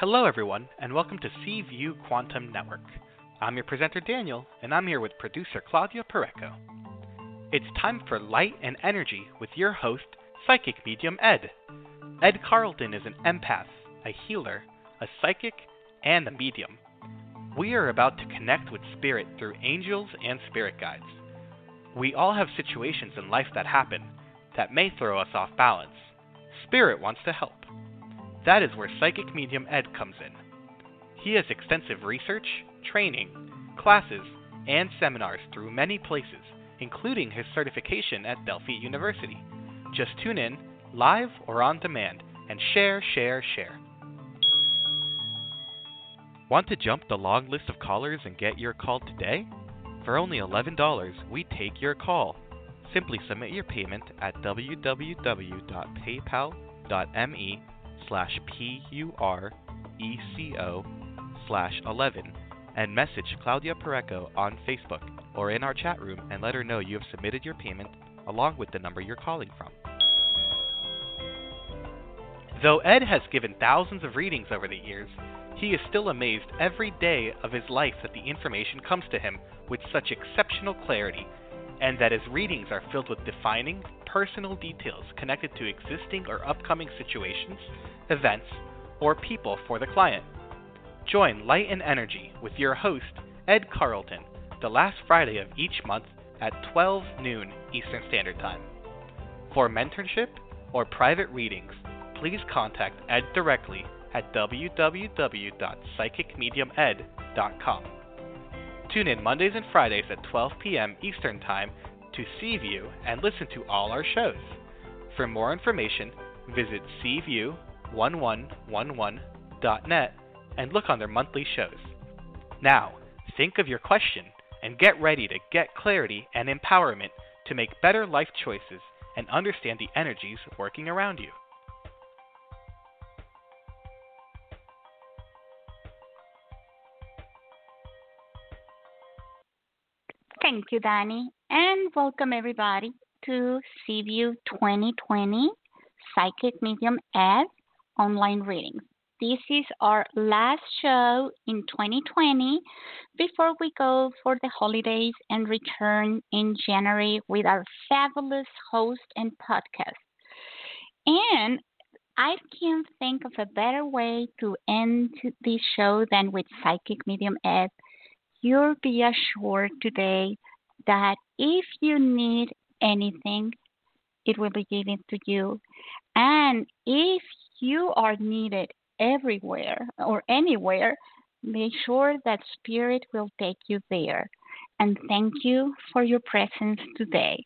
Hello, everyone, and welcome to C View Quantum Network. I'm your presenter, Daniel, and I'm here with producer Claudia Pureco. It's time for Light and Energy with your host, Psychic Medium Ed. Ed Carlton is an empath, a healer, a psychic, and a medium. We are about to connect with spirit through angels and spirit guides. We all have situations in life that happen that may throw us off balance. Spirit wants to help. That is where Psychic Medium Ed comes in. He has extensive research, training, classes, and seminars through many places, including his certification at Delphi University. Just tune in, live or on demand, and share, share, share. Want to jump the long list of callers and get your call today? For only $11, we take your call. Simply submit your payment at www.paypal.me slash P-U-R-E-C-O slash 11 and message Claudia Pureco on Facebook or in our chat room and let her know you have submitted your payment along with the number you're calling from. Though Ed has given thousands of readings over the years, he is still amazed every day of his life that the information comes to him with such exceptional clarity and that his readings are filled with defining, personal details connected to existing or upcoming situations, events, or people for the client. Join Light and Energy with your host, Ed Carlton, the last Friday of each month at 12 noon Eastern Standard Time. For mentorship or private readings, please contact Ed directly at www.psychicmediumed.com. Tune in Mondays and Fridays at 12 p.m. Eastern Time to C View and listen to all our shows. For more information, visit cview1111.net and look on their monthly shows. Now, think of your question and get ready to get clarity and empowerment to make better life choices and understand the energies working around you. Thank you, Danny, and welcome everybody to C View 2020 Psychic Medium Ed online readings. This is our last show in 2020 before we go for the holidays and return in January with our fabulous host and podcast. And I can't think of a better way to end this show than with Psychic Medium Ed. You'll be assured today that if you need anything, it will be given to you. And if you are needed everywhere or anywhere, make sure that Spirit will take you there. And thank you for your presence today.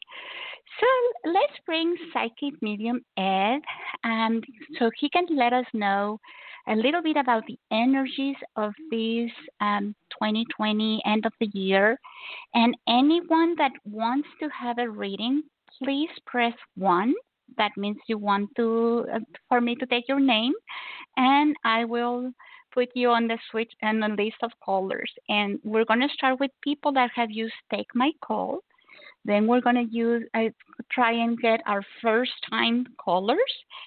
So let's bring Psychic Medium Ed and so he can let us know a little bit about the energies of this um, 2020 end of the year. And anyone that wants to have a reading, please press 1 that means you want to uh, for me to take your name and i will put you on the switch and the list of callers. And we're going to start with people that have used take my call. Then we're going to use uh, try and get our first time callers.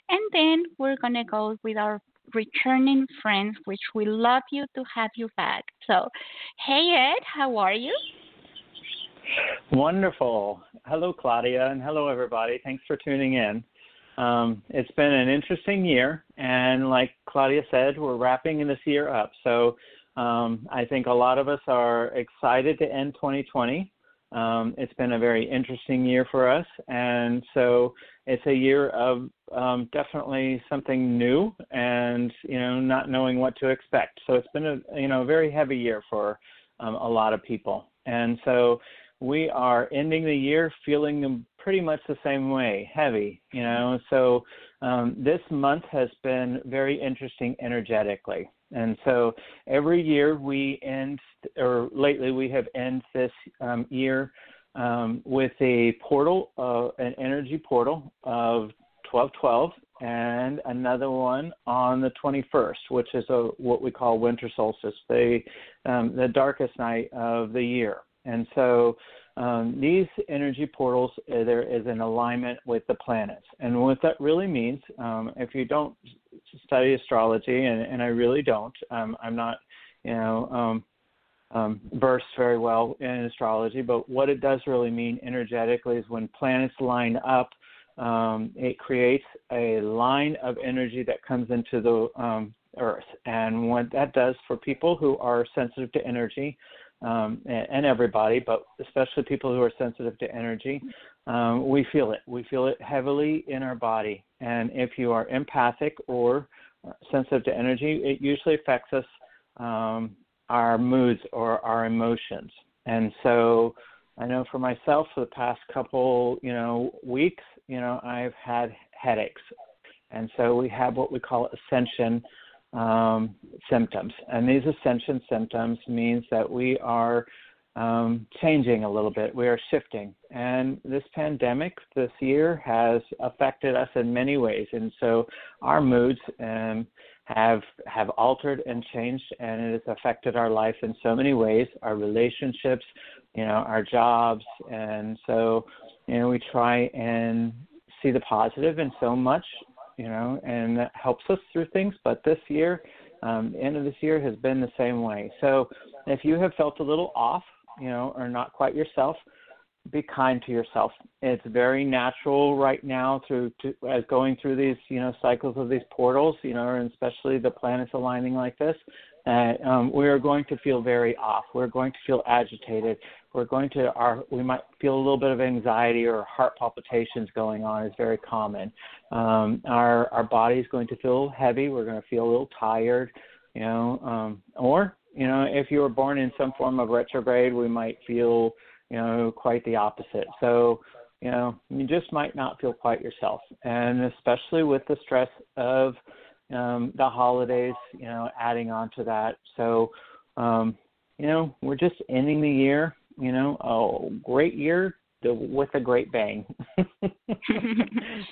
And then we're going to go with our returning friends which we love you to have you back. So hey ed how are you Wonderful. Hello, Claudia, and hello, everybody. Thanks for tuning in. Um, it's been an interesting year, and like Claudia said, we're wrapping this year up. So um, I think a lot of us are excited to end 2020. Um, it's been a very interesting year for us, and so it's a year of um, definitely something new, and you know, not knowing what to expect. So it's been a you know very heavy year for um, a lot of people, and so we are ending the year feeling pretty much the same way, heavy, you know. So um, this month has been very interesting energetically. And so every year we end, or lately we have ended this um, year um, with a portal, uh, an energy portal of 1212, and another one on the 21st, which is a what we call winter solstice, the um, the darkest night of the year. And so um, these energy portals, uh, there is an alignment with the planets. And what that really means, um, if you don't study astrology, and, and I really don't, um, I'm not, you know, um, um, versed very well in astrology, but what it does really mean energetically is when planets line up, um, it creates a line of energy that comes into the um, Earth. And what that does for people who are sensitive to energy, um, and, everybody, but especially people who are sensitive to energy, um, we feel it. We feel it heavily in our body. And if you are empathic or sensitive to energy, it usually affects us, um, our moods or our emotions. And so I know for myself, for the past couple, you know, weeks, you know, I've had headaches. And so we have what we call ascension um, symptoms. And these ascension symptoms means that we are um, changing a little bit. We are shifting. And this pandemic this year has affected us in many ways. And so our moods um, have have altered and changed and it has affected our life in so many ways, our relationships, you know, our jobs. And so, you know, we try and see the positive in so much you know, and that helps us through things. But this year, um, end of this year has been the same way. So if you have felt a little off, you know, or not quite yourself, be kind to yourself. It's very natural right now through to, as going through these, you know, cycles of these portals, you know, and especially the planets aligning like this. That um, we are going to feel very off. We're going to feel agitated we're going to our we might feel a little bit of anxiety or heart palpitations going on is very common. Um, our our body is going to feel heavy. We're going to feel a little tired, you know, um, or you know if you were born in some form of retrograde, we might feel you know quite the opposite. So you know you just might not feel quite yourself, and especially with the stress of um, the holidays, you know, adding on to that. So um, you know, we're just ending the year you know, a great year with a great bang.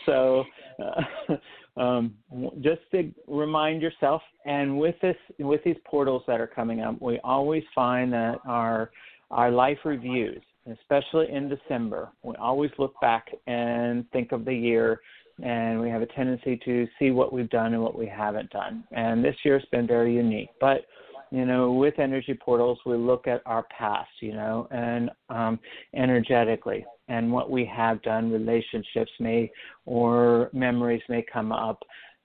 so, uh, um, just to remind yourself, and with this, with these portals that are coming up, we always find that our our life reviews, especially in December, we always look back and think of the year and we have a tendency to see what we've done and what we haven't done. And this year has been very unique. But you know, with energy portals, we look at our past, you know, and um, energetically, and what we have done. Relationships may or memories may come up,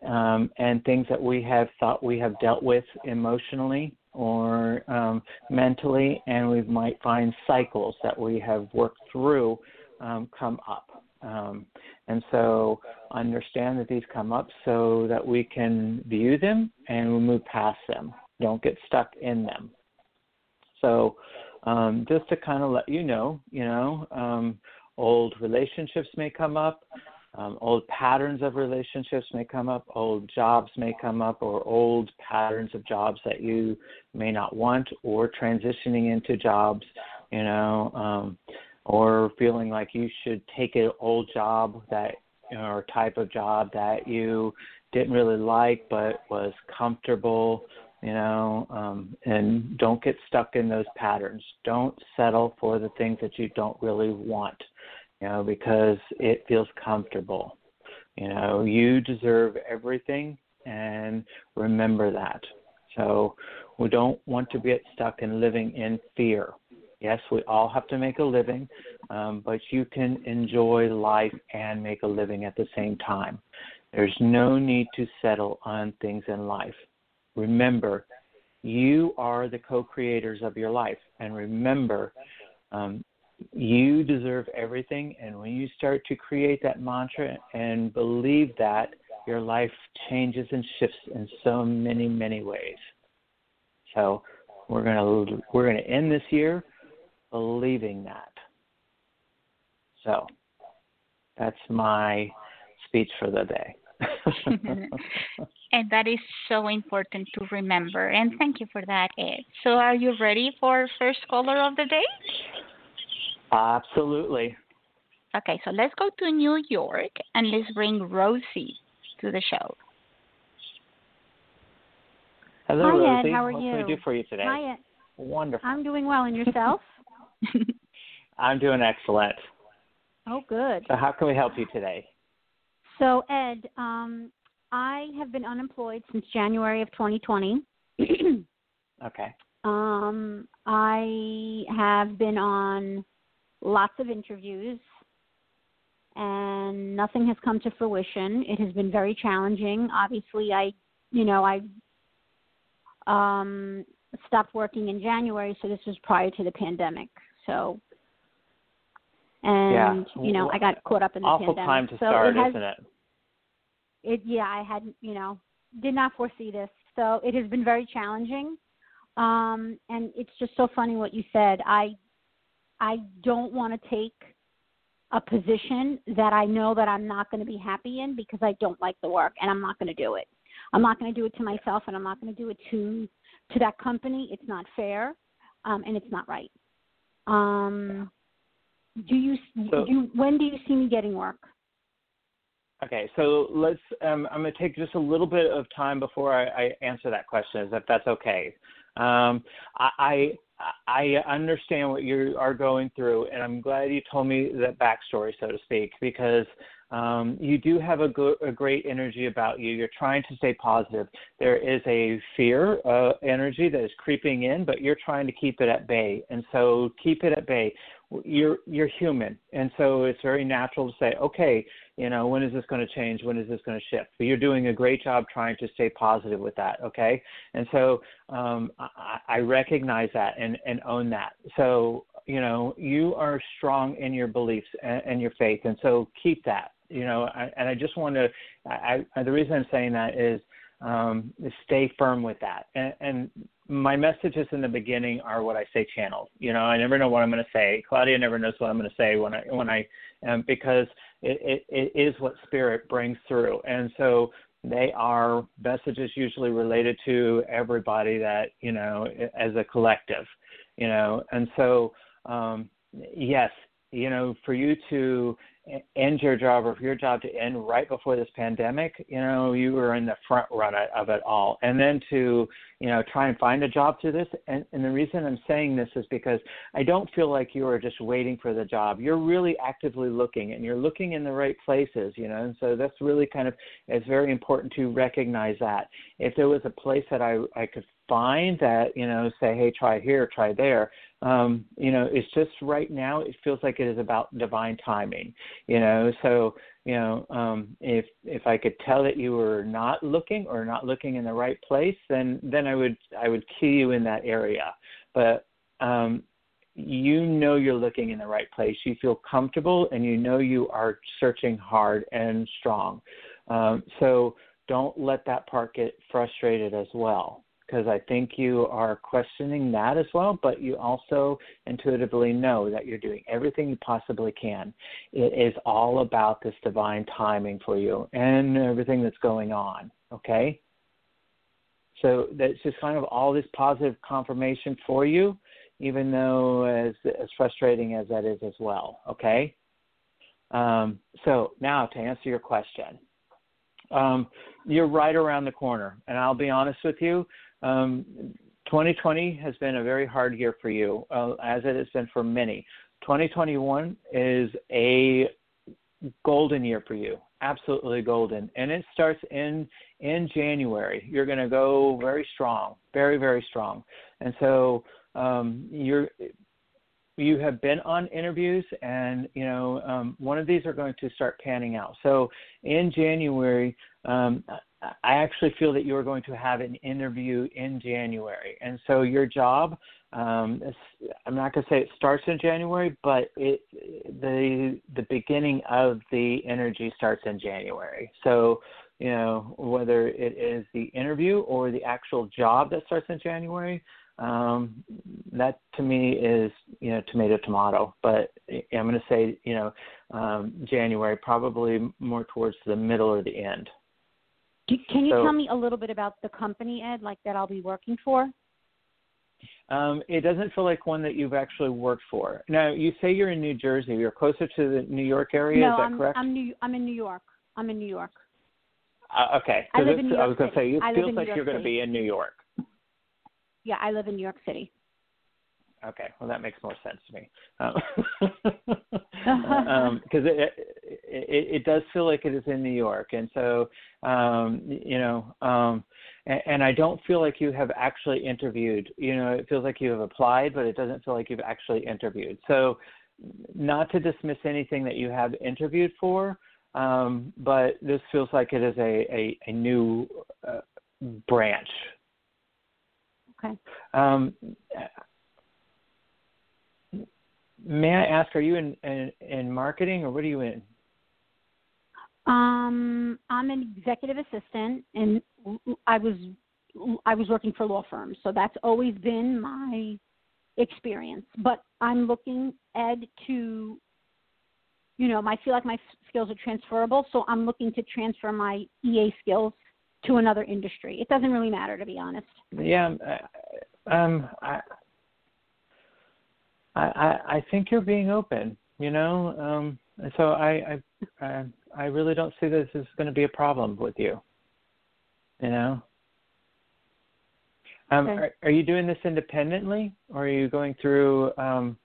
um, and things that we have thought we have dealt with emotionally or um, mentally, and we might find cycles that we have worked through um, come up. Um, and so understand that these come up so that we can view them and we move past them don't get stuck in them. So, um, just to kind of let you know, you know, um, old relationships may come up, um, old patterns of relationships may come up, old jobs may come up, or old patterns of jobs that you may not want, or transitioning into jobs, you know, um, or feeling like you should take an old job that or type of job that you didn't really like but was comfortable you know, um, and don't get stuck in those patterns. Don't settle for the things that you don't really want, you know, because it feels comfortable. You know, you deserve everything, and remember that. So we don't want to get stuck in living in fear. Yes, we all have to make a living, um, but you can enjoy life and make a living at the same time. There's no need to settle on things in life. Remember, you are the co creators of your life. And remember, um, you deserve everything. And when you start to create that mantra and believe that, your life changes and shifts in so many, many ways. So we're gonna we're gonna end this year believing that. So that's my speech for the day. and that is so important to remember. And thank you for that, Ed. So, are you ready for first caller of the day? Absolutely. Okay, so let's go to New York and let's bring Rosie to the show. Hello, Hi, Rosie. Ed. How are what you? can I do for you today? Hi, Ed. Wonderful. I'm doing well, and yourself? I'm doing excellent. Oh, good. So, how can we help you today? So, Ed, um, I have been unemployed since January of 2020. okay. Um, I have been on lots of interviews and nothing has come to fruition. It has been very challenging. Obviously, I, you know, I um, stopped working in January, so this was prior to the pandemic. So, and yeah. you know, I got caught up in the Awful pandemic. time to so start, it has, isn't it? It yeah, I had you know did not foresee this, so it has been very challenging. Um, and it's just so funny what you said. I I don't want to take a position that I know that I'm not going to be happy in because I don't like the work and I'm not going to do it. I'm not going to do it to myself and I'm not going to do it to to that company. It's not fair, um, and it's not right. Um, do you so, do you, when do you see me getting work? Okay, so let's. Um, I'm going to take just a little bit of time before I, I answer that question, if that's okay. Um, I, I understand what you are going through, and I'm glad you told me that backstory, so to speak, because um, you do have a, go- a great energy about you. You're trying to stay positive. There is a fear uh, energy that is creeping in, but you're trying to keep it at bay. And so keep it at bay. You're you're human, and so it's very natural to say, okay, you know, when is this going to change? When is this going to shift? But you're doing a great job trying to stay positive with that. Okay, and so um, I, I recognize that and and own that. So you know, you are strong in your beliefs and, and your faith, and so keep that you know, I, and I just want to, I, I, the reason I'm saying that is, um, stay firm with that. And, and my messages in the beginning are what I say channeled. You know, I never know what I'm going to say. Claudia never knows what I'm going to say when I when I um, because it, it, it is what spirit brings through, and so they are messages usually related to everybody that you know as a collective. You know, and so um, yes, you know, for you to end your job or for your job to end right before this pandemic, you know, you were in the front run of it all. And then to, you know, try and find a job through this. And, and the reason I'm saying this is because I don't feel like you are just waiting for the job. You're really actively looking and you're looking in the right places, you know, and so that's really kind of, it's very important to recognize that. If there was a place that I, I could find that, you know, say, hey, try here, try there, um, you know, it's just right now it feels like it is about divine timing, you know. So, you know, um, if if I could tell that you were not looking or not looking in the right place, then then I would I would key you in that area. But um, you know you're looking in the right place. You feel comfortable, and you know you are searching hard and strong. Um, so don't let that part get frustrated as well because I think you are questioning that as well, but you also intuitively know that you're doing everything you possibly can. It is all about this divine timing for you and everything that's going on, okay? So that's just kind of all this positive confirmation for you, even though as as frustrating as that is as well, okay? Um, so now to answer your question. Um, you're right around the corner, and I'll be honest with you um, 2020 has been a very hard year for you, uh, as it has been for many. 2021 is a golden year for you, absolutely golden, and it starts in in January. You're going to go very strong, very very strong, and so um, you're you have been on interviews and you know um, one of these are going to start panning out so in january um, I actually feel that you are going to have an interview in January, and so your job. Um, I'm not going to say it starts in January, but it the the beginning of the energy starts in January. So you know whether it is the interview or the actual job that starts in January. Um, that to me is you know tomato tomato, but I'm going to say you know um, January probably more towards the middle or the end. Can you so, tell me a little bit about the company, Ed, like that I'll be working for? Um, it doesn't feel like one that you've actually worked for. Now, you say you're in New Jersey. You're closer to the New York area. No, is that I'm, correct? I'm New. I'm in New York. I'm in New York. Uh, okay. I live in New York I was going to say, it I feels like you're going to be in New York. Yeah, I live in New York City. Okay, well that makes more sense to me. Because um, it, it it does feel like it is in New York, and so um, you know, um, and, and I don't feel like you have actually interviewed. You know, it feels like you have applied, but it doesn't feel like you've actually interviewed. So, not to dismiss anything that you have interviewed for, um, but this feels like it is a a, a new uh, branch. Okay. Um, may I ask, are you in, in, in marketing or what are you in? Um, I'm an executive assistant, and I was I was working for law firms, so that's always been my experience. But I'm looking Ed to, you know, I feel like my skills are transferable, so I'm looking to transfer my EA skills to another industry. It doesn't really matter, to be honest. Yeah, um, I, I, I think you're being open. You know, um, so I, I, I, I really don't see this as going to be a problem with you. You know. Um, okay. are, are you doing this independently, or are you going through? Um...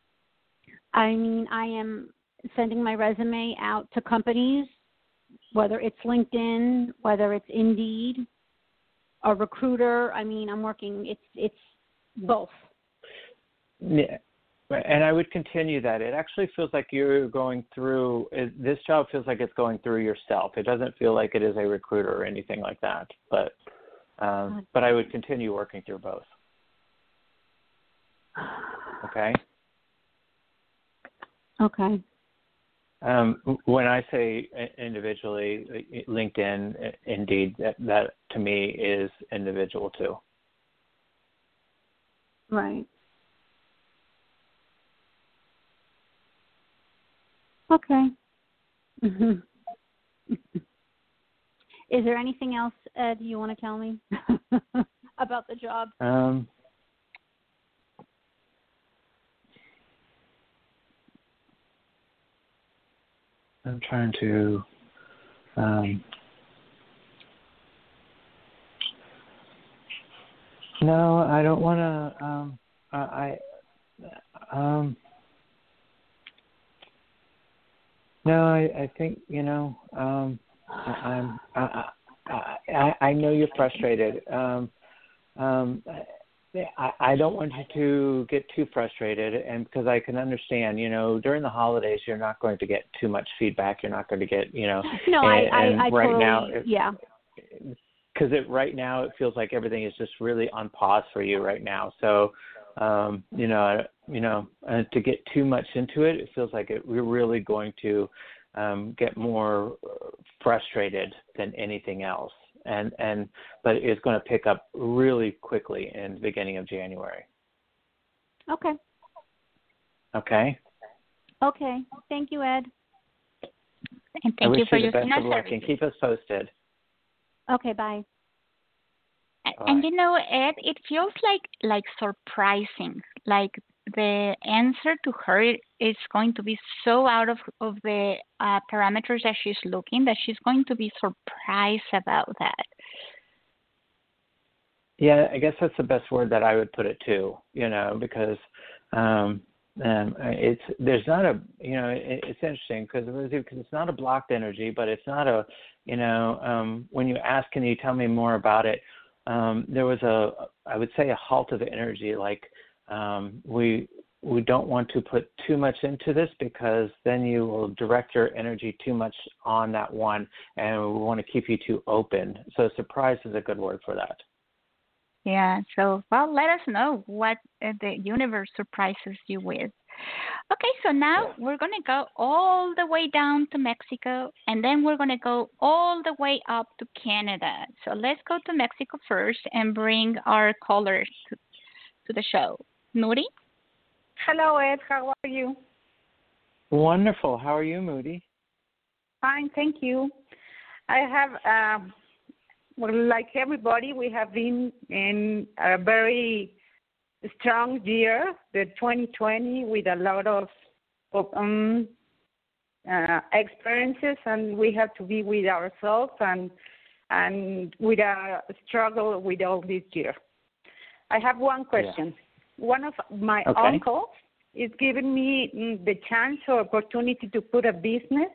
I mean, I am sending my resume out to companies, whether it's LinkedIn, whether it's Indeed, a recruiter. I mean, I'm working. It's it's both. Yeah, and I would continue that. It actually feels like you're going through this job feels like it's going through yourself. It doesn't feel like it is a recruiter or anything like that. But um, but I would continue working through both. Okay. Okay. Um, when I say individually, LinkedIn, Indeed, that, that to me is individual too. Right. Okay. Mm-hmm. Is there anything else, Ed, you want to tell me about the job? Um, I'm trying to. Um, no, I don't want to. Um, I. Um, no, I, I think you know. Um, I, I'm. I, I, I know you're frustrated. Um, um, I, I don't want you to get too frustrated, and because I can understand, you know, during the holidays, you're not going to get too much feedback. You're not going to get, you know. No, and, I, I, and I right totally, now, it, yeah. Because it right now, it feels like everything is just really on pause for you right now. So, um, you know, you know, uh, to get too much into it, it feels like it, we're really going to um, get more frustrated than anything else and and but it's going to pick up really quickly in the beginning of January. Okay. Okay. Okay. Thank you, Ed. And thank you for you your best of luck and keep us posted. Okay, bye. And, and you know, Ed, it feels like like surprising. Like the answer to her is going to be so out of, of the uh, parameters that she's looking that she's going to be surprised about that. Yeah, I guess that's the best word that I would put it to, you know, because um, um, it's there's not a you know it, it's interesting because because it's not a blocked energy, but it's not a you know um, when you ask, can you tell me more about it? Um, there was a I would say a halt of energy, like um, we we don't want to put too much into this because then you will direct your energy too much on that one, and we want to keep you too open. So surprise is a good word for that. Yeah. So well, let us know what the universe surprises you with. Okay, so now we're going to go all the way down to Mexico and then we're going to go all the way up to Canada. So let's go to Mexico first and bring our callers to, to the show. Moody? Hello, Ed. How are you? Wonderful. How are you, Moody? Fine, thank you. I have, um, well, like everybody, we have been in a very strong year, the 2020, with a lot of, of um, uh, experiences, and we have to be with ourselves and and with a struggle with all this year. I have one question. One of my Okay. uncles is giving me mm, the chance or opportunity to put a business.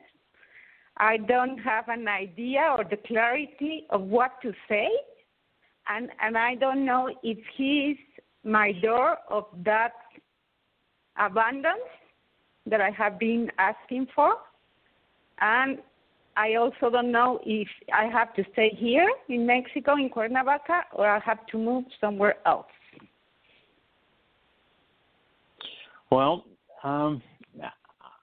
I don't have an idea or the clarity of what to say, and and I don't know if he is my door of that abundance that I have been asking for, and I also don't know if I have to stay here in Mexico in Cuernavaca or I have to move somewhere else. Well, um,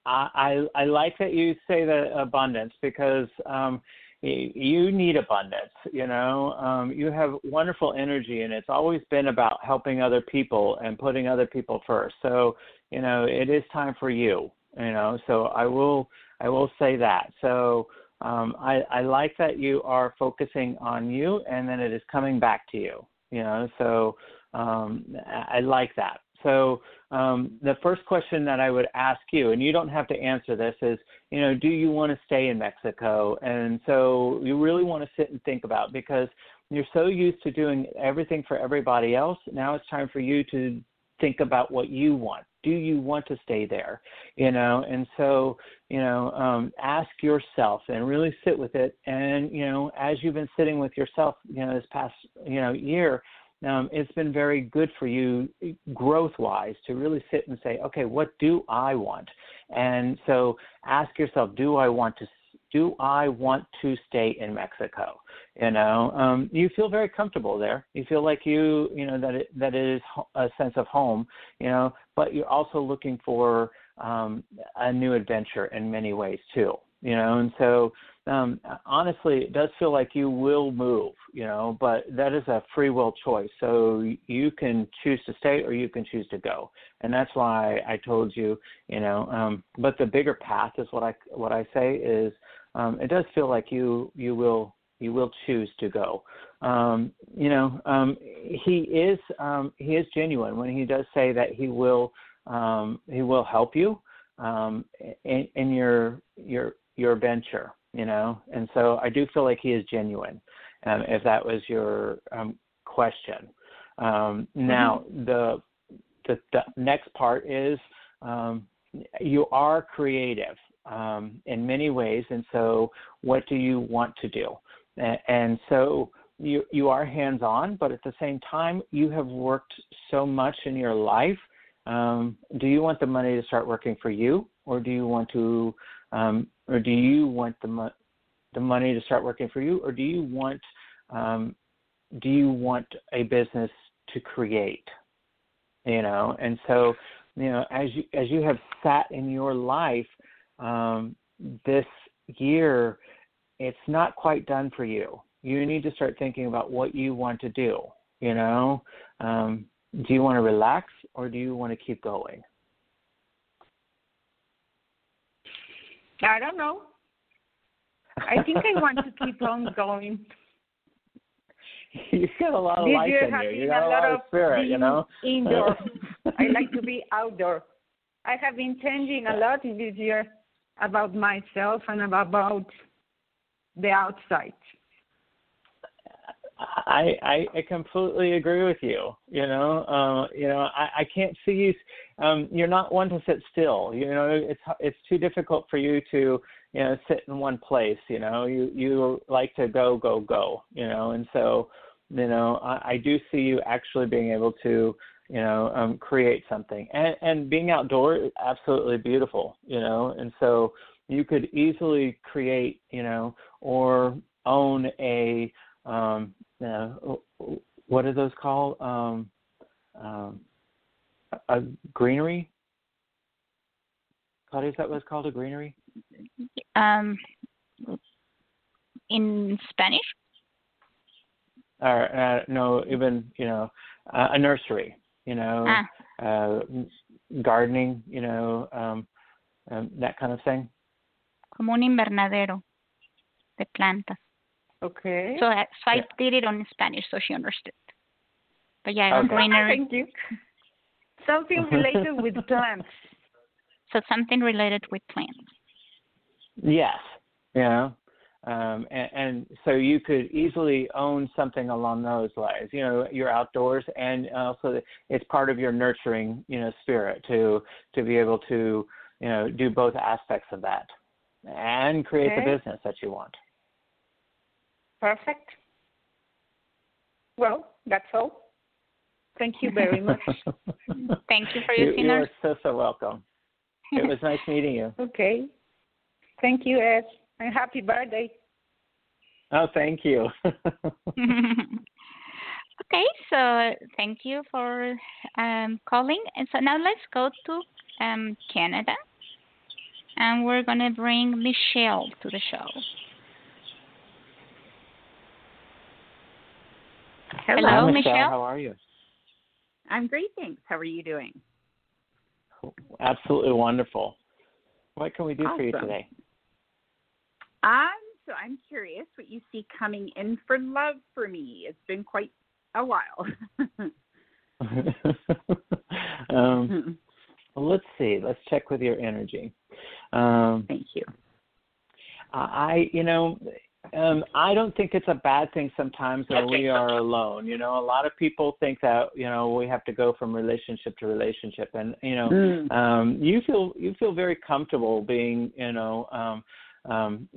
I, I I like that you say the abundance because um, you need abundance. You know, um, you have wonderful energy, and it's always been about helping other people and putting other people first. So, you know, it is time for you. You know, so I will I will say that. So. Um, I, I like that you are focusing on you and then it is coming back to you. You know, so um, I like that. So um, the first question that I would ask you, and you don't have to answer this, is you know, do you want to stay in Mexico? And so you really want to sit and think about because you're so used to doing everything for everybody else. Now it's time for you to think about what you want. Do you want to stay there? You know, and so you know, um, ask yourself and really sit with it. And you know, as you've been sitting with yourself, you know, this past you know year, um, it's been very good for you growth wise to really sit and say, okay, what do I want? And so ask yourself, do I want to do I want to stay in Mexico? You know, um, you feel very comfortable there. You feel like you, you know, that it, that it is a sense of home. You know, but you're also looking for um, a new adventure in many ways too. You know, and so um, honestly, it does feel like you will move. You know, but that is a free will choice. So you can choose to stay or you can choose to go, and that's why I told you. You know, um, but the bigger path is what I what I say is um, it does feel like you you will you will choose to go. Um, you know, um, he is um, he is genuine when he does say that he will um, he will help you um, in, in your your your venture. You know, and so I do feel like he is genuine. Um, if that was your um, question. Um, now the, the the next part is um, you are creative um, in many ways, and so what do you want to do? And, and so you you are hands on, but at the same time, you have worked so much in your life. Um, do you want the money to start working for you, or do you want to, um, or do you want the mo- the money to start working for you, or do you want um, do you want a business to create? You know, and so you know as you as you have sat in your life um, this year, it's not quite done for you. You need to start thinking about what you want to do. You know, um, do you want to relax or do you want to keep going? I don't know. I think I want to keep on going. You've got a lot of This life year in you. You got a lot lot of of spirit. You know. indoor. I like to be outdoor. I have been changing a lot this year about myself and about the outside. I, I I completely agree with you. You know, uh, you know, I, I can't see you. Um, you're not one to sit still. You know, it's it's too difficult for you to you know sit in one place. You know, you you like to go go go. You know, and so you know I, I do see you actually being able to you know um, create something and and being outdoor is absolutely beautiful. You know, and so you could easily create you know or own a um, uh, what are those called? Um, um, a greenery. Claudia, is that what's called a greenery? Um, in Spanish? Or uh, no, even you know, uh, a nursery. You know, Ah. uh, gardening. You know, um, um, that kind of thing. como un invernadero de plantas. Okay. So, I- so I Yeah. did it on Spanish so she understood. But yeah, Okay. greenery. Thank you. Something related with plants. So something related with plants. Yes. Yeah. um, and, and so you could easily own something along those lines. You know, you're outdoors, and also it's part of your nurturing, you know, spirit to to be able to, you know, do both aspects of that, and create Okay. the business that you want. Perfect. Well, that's all. Thank you very much. Thank you for you, using you are so so welcome. It was nice meeting you. okay. Thank you, Ed. And happy birthday. Oh, thank you. okay, so thank you for um, calling. And so now let's go to um, Canada. And we're going to bring Michelle to the show. Hello, Hi, Michelle. How are you? I'm great, thanks. How are you doing? Absolutely wonderful. What can we do for you today? Um, so I'm curious what you see coming in for love for me. It's been quite a while. um, well, let's see. Let's check with your energy. Um, Thank you. I, you know, um, I don't think it's a bad thing sometimes when we are alone. You know, a lot of people think that you know we have to go from relationship to relationship, and you know, Mm. um, you feel you feel very comfortable being, you know, um, um,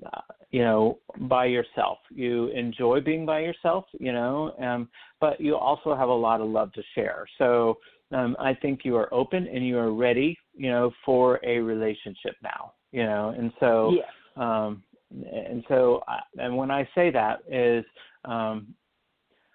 you know, by yourself. You enjoy being by yourself, you know, um, but you also have a lot of love to share. So um, I think you are open and you are ready, you know, for a relationship now, you know, and so yeah. um, and so I- and when I say that is um,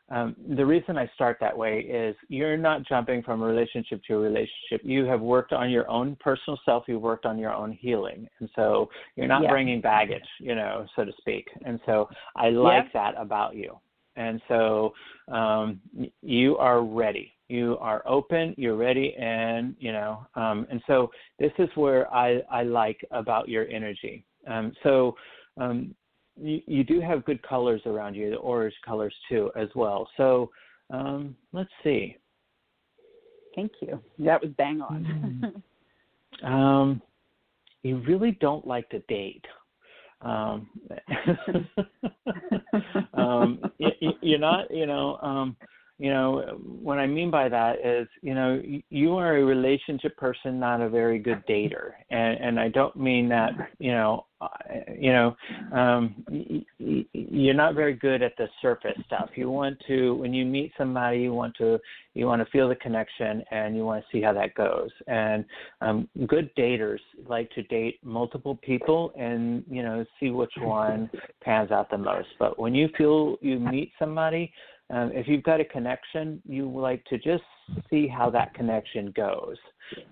um, the reason I start that way is you're not jumping from a relationship to a relationship. You have worked on your own personal self. You've worked on your own healing, and so you're not Yeah. bringing baggage, you know, so to speak. And so I like that about you. And so um, you are ready. You are open. You're ready, and you know. Um, and so this is where I I like about your energy. Um, so um, you, you do have good colors around you, the orange colors too, as well. So um, let's see. Thank you. That was bang on. Um, you really don't like to date. Um, um, y- y- you're not, you know, um, you know, what I mean by that is, you know, you are a relationship person, not a very good dater, and and I don't mean that, you know, you know, um, you're not very good at the surface stuff. You want to, when you meet somebody, you want to, you want to feel the connection, and you want to see how that goes. And um, good daters like to date multiple people, and you know, see which one pans out the most. But when you feel you meet somebody, um, if you've got a connection, you like to just see how that connection goes.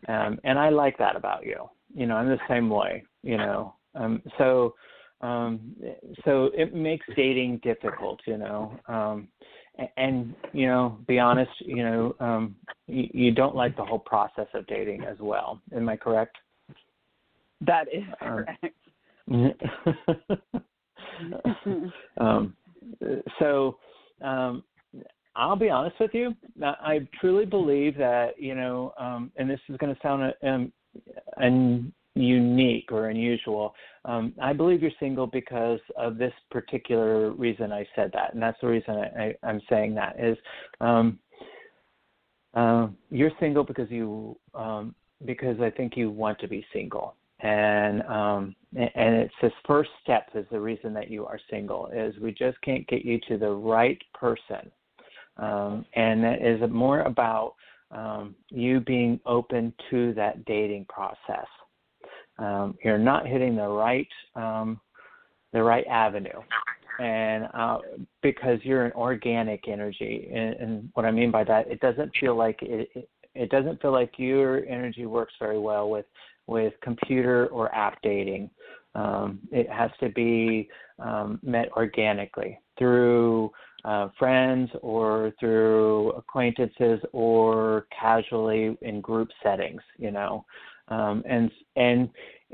Um, and I like that about you. You know, I'm the same way. You know, um, so um, so it makes dating difficult. You know, um, and, and you know, be honest. You know, um, you, you don't like the whole process of dating as well. Am I correct? that is Um, correct. um, so um, I'll be honest with you. I truly believe that you know, um, and this is going to sound um, un- unique or unusual. Um, I believe you're single because of this particular reason I said that, and that's the reason I, I, I'm saying that is um, uh, you're single because you um, because I think you want to be single and um and it's this first step is the reason that you are single is we just can't get you to the right person. Um and that is more about um you being open to that dating process. Um you're not hitting the right um the right avenue. And uh because you're an organic energy and, and what i mean by that it doesn't feel like it, it it doesn't feel like your energy works very well with with computer or app dating. Um, it has to be um, met organically through uh, friends or through acquaintances or casually in group settings. You know, um, and and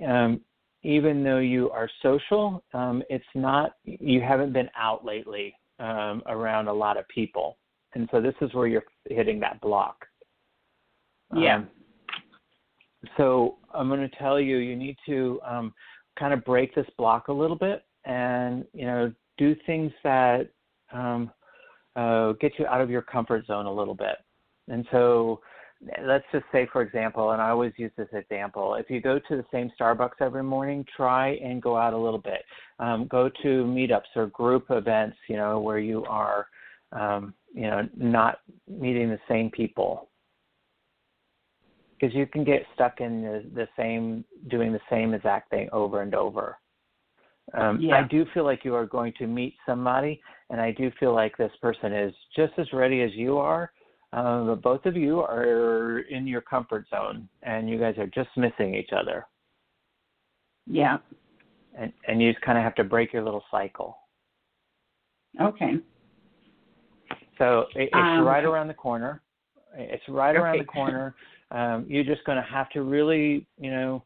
um, even though you are social, um, it's not you haven't been out lately um, around a lot of people, and so this is where you're hitting that block. Yeah. Um, so I'm going to tell you, you need to um, kind of break this block a little bit and you know do things that um, uh, get you out of your comfort zone a little bit. And so let's just say, for example, and I always use this example, if you go to the same Starbucks every morning, try and go out a little bit. Um, go to meetups or group events, you know, where you are, um, you know, not meeting the same people. Because you can get stuck in the, the same, doing the same exact thing over and over. Um, Yeah. I do feel like you are going to meet somebody, and I do feel like this person is just as ready as you are. Um, but both of you are in your comfort zone, and you guys are just missing each other, Yeah. and and you just kind of have to break your little cycle. Okay. So it, it's Um, right around the corner. It's right around the corner. Um, you're just going to have to really, you know,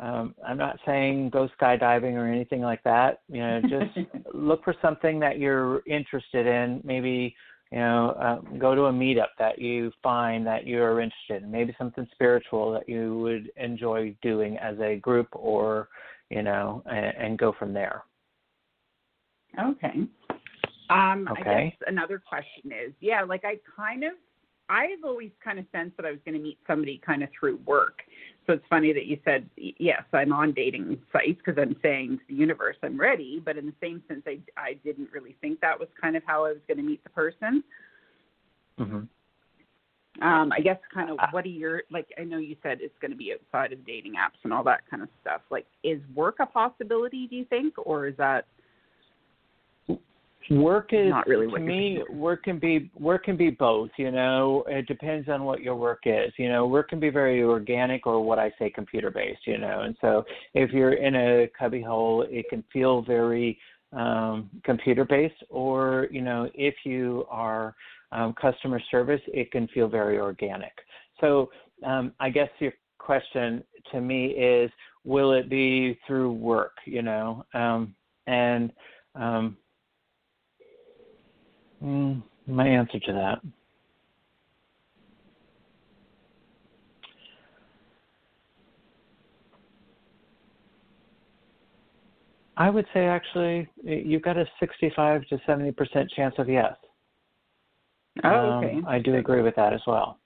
um, I'm not saying go skydiving or anything like that. You know, just look for something that you're interested in. Maybe, you know, uh, go to a meetup that you find that you're interested in. Maybe something spiritual that you would enjoy doing as a group, or you know, and, and go from there. Okay. Um, I Okay. guess another question is, yeah, like I kind of, I've always kind of sensed that I was going to meet somebody kind of through work. So it's funny that you said, yes, I'm on dating sites because I'm saying to the universe I'm ready. But in the same sense, I, I didn't really think that was kind of how I was going to meet the person. hmm Um, I guess kind of Uh, what are your like? I know you said it's going to be outside of dating apps and all that kind of stuff. Like, is work a possibility? Do you think, or is that Work is Not really to me. Work can be work can be both. You know, it depends on what your work is. You know, work can be very organic or what I say computer based. You know, and so if you're in a cubbyhole, it can feel very um, computer based. Or you know, if you are um, customer service, it can feel very organic. So um, I guess your question to me is, will it be through work? You know, um, and um, Mm, my answer to that. I would say actually you've got a 65 to 70 percent chance of yes. oh, Um. I do agree with that as well.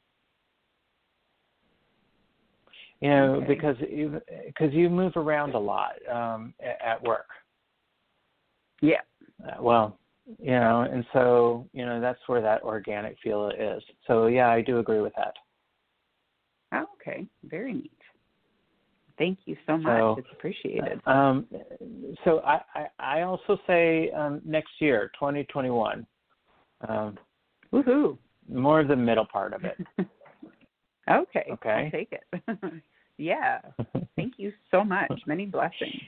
You know, Okay. because you because you move around a lot um, a- at work. Yeah. Uh, well, you know, and so you know that's where that organic feel is. So yeah, I do agree with that. Oh, okay. Very neat. Thank you so much. So, it's appreciated. Um, so I, I I also say um, next year, 2021, um, Woohoo. more of the middle part of it. Okay. Okay. I'll take it. yeah. Thank you so much. Many blessings.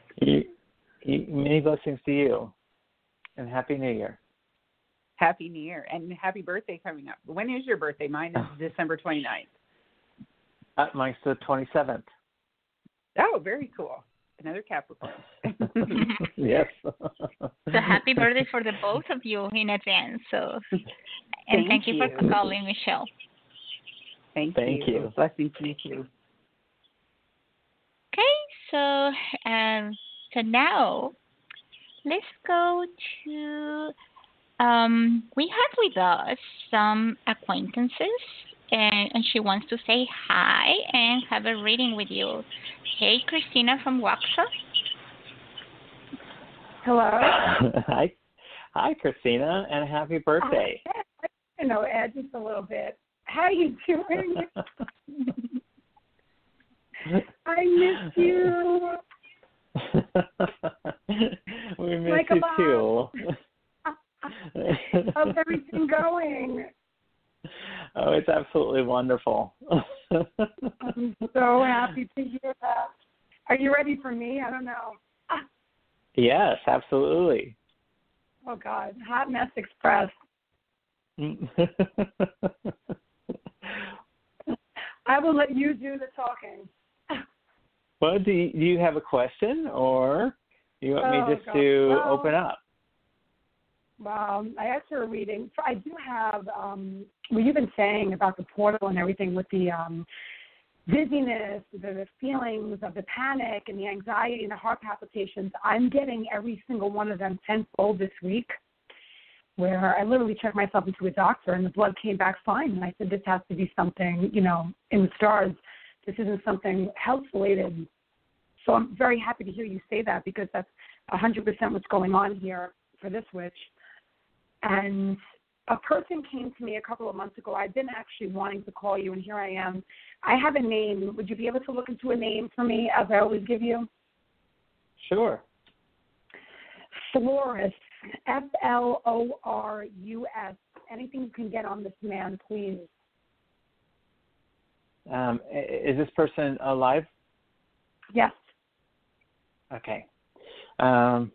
Many blessings to you, and happy New Year. Happy New Year and happy birthday coming up. When is your birthday? Mine is December 29th. Uh, mine's the 27th. Oh, very cool. Another Capricorn. yes. So happy birthday for the both of you in advance. So, and Thank thank, you. you. for calling, Michelle. Thank, Thank you. Blessings to meet you too. Okay, so um, so now let's go to. Um, we have with us some acquaintances, and, and she wants to say hi and have a reading with you. Hey, Christina from Waxa. Hello. hi, hi, Christina, and happy birthday. I know Ed just a little bit. How are you doing? I miss you. we miss Like you too. How's everything going? Oh, it's absolutely wonderful. I'm so happy to hear that. Are you ready for me? I don't know. Yes, absolutely. Oh God, Hot Mess Express. I will let you do the talking. Well, do you, do you have a question, or you want Oh, me just God. to Well- open up? Well, I asked for a reading. So I do have. Um, well, you've been saying about the portal and everything with the um, dizziness, the, the feelings of the panic and the anxiety and the heart palpitations, I'm getting every single one of them tenfold this week. Where I literally checked myself into a doctor and the blood came back fine. And I said, This has to be something, you know, in the stars. This isn't something health related. So I'm very happy to hear you say that because that's 100% what's going on here for this witch. And a person came to me a couple of months ago. I've been actually wanting to call you, and here I am. I have a name. Would you be able to look into a name for me, as I always give you? Sure. Florus, F L O R U S. Anything you can get on this man, please. Um, is this person alive? Yes. Okay. Um,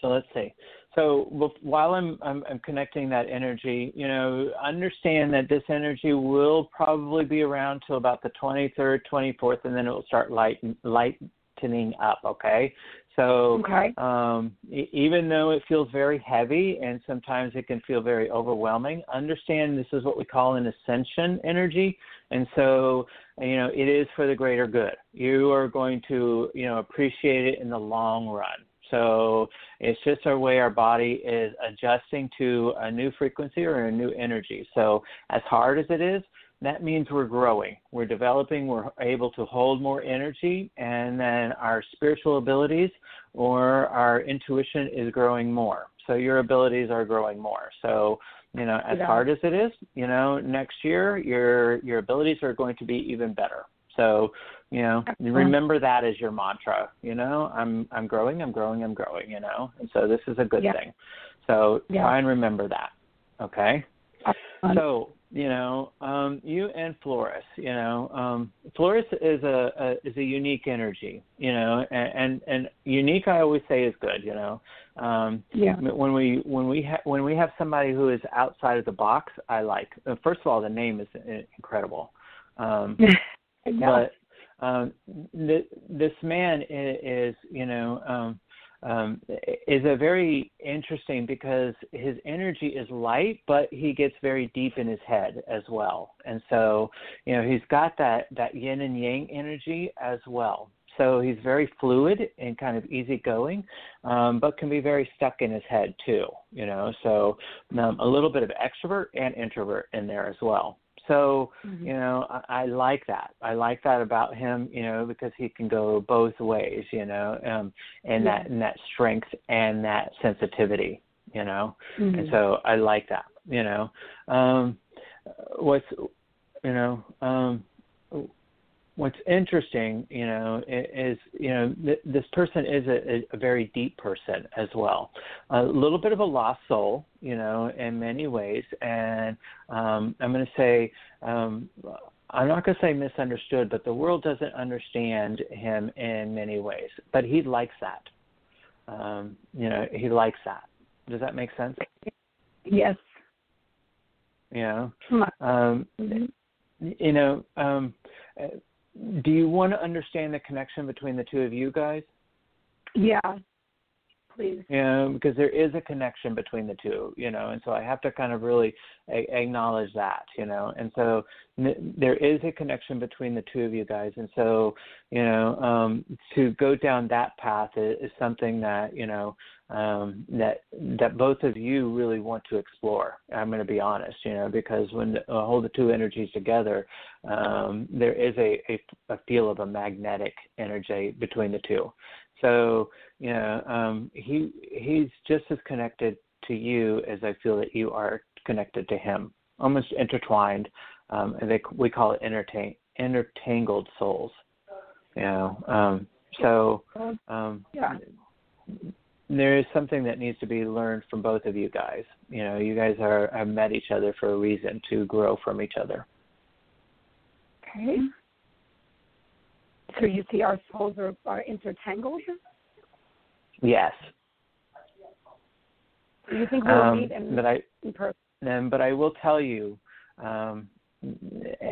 so let's see. So while I'm, I'm, I'm connecting that energy, you know, understand that this energy will probably be around till about the 23rd, 24th, and then it will start light, lightening up. Okay. So okay. Um, even though it feels very heavy and sometimes it can feel very overwhelming, understand this is what we call an ascension energy, and so you know it is for the greater good. You are going to you know appreciate it in the long run. So it's just our way our body is adjusting to a new frequency or a new energy. So as hard as it is, that means we're growing, we're developing, we're able to hold more energy, and then our spiritual abilities or our intuition is growing more. So your abilities are growing more. So you know, as yeah. hard as it is, you know, next year your your abilities are going to be even better. So you know, remember that as your mantra. You know, I'm I'm growing, I'm growing, I'm growing. You know, and so this is a good yeah. thing. So yeah. try and remember that. Okay. Um, so you know, um, you and Florus, you know, um, Florus is a, a is a unique energy, you know, and, and and unique I always say is good, you know. Um, yeah. When we when we ha- when we have somebody who is outside of the box, I like. Uh, first of all, the name is incredible. Um, but um, th- this man is, is, you know, um, um, is a very interesting because his energy is light, but he gets very deep in his head as well. And so, you know, he's got that that yin and yang energy as well. So he's very fluid and kind of easygoing, um, but can be very stuck in his head too. You know, so um, a little bit of extrovert and introvert in there as well. So, mm-hmm. you know, I, I like that. I like that about him, you know, because he can go both ways, you know, um, and yeah. that and that strength and that sensitivity, you know, mm-hmm. and so I like that, you know. Um, what's, you know, um, what's interesting, you know, is you know th- this person is a, a very deep person as well, a little bit of a lost soul, you know, in many ways, and um, I'm going to say. Um, I'm not going to say misunderstood, but the world doesn't understand him in many ways. But he likes that. Um, you know, he likes that. Does that make sense? Yes. You know, um, mm-hmm. you know, um, do you want to understand the connection between the two of you guys? Yeah, please. Yeah, because there is a connection between the two, you know, and so I have to kind of really a- acknowledge that, you know, and so n- there is a connection between the two of you guys, and so you know, um, to go down that path is, is something that you know um, that that both of you really want to explore. I'm going to be honest, you know, because when uh, hold the two energies together, um, there is a, a, a feel of a magnetic energy between the two. So you know, um, he he's just as connected to you as I feel that you are connected to him, almost intertwined. Um, and they we call it intertain, intertangled souls. You know, um, so um, yeah there is something that needs to be learned from both of you guys. You know, you guys are have met each other for a reason to grow from each other. Okay. So you see our souls are, are intertangled? Yes. Do you think we'll um, meet in, but I, in person? Um, but I will tell you, um,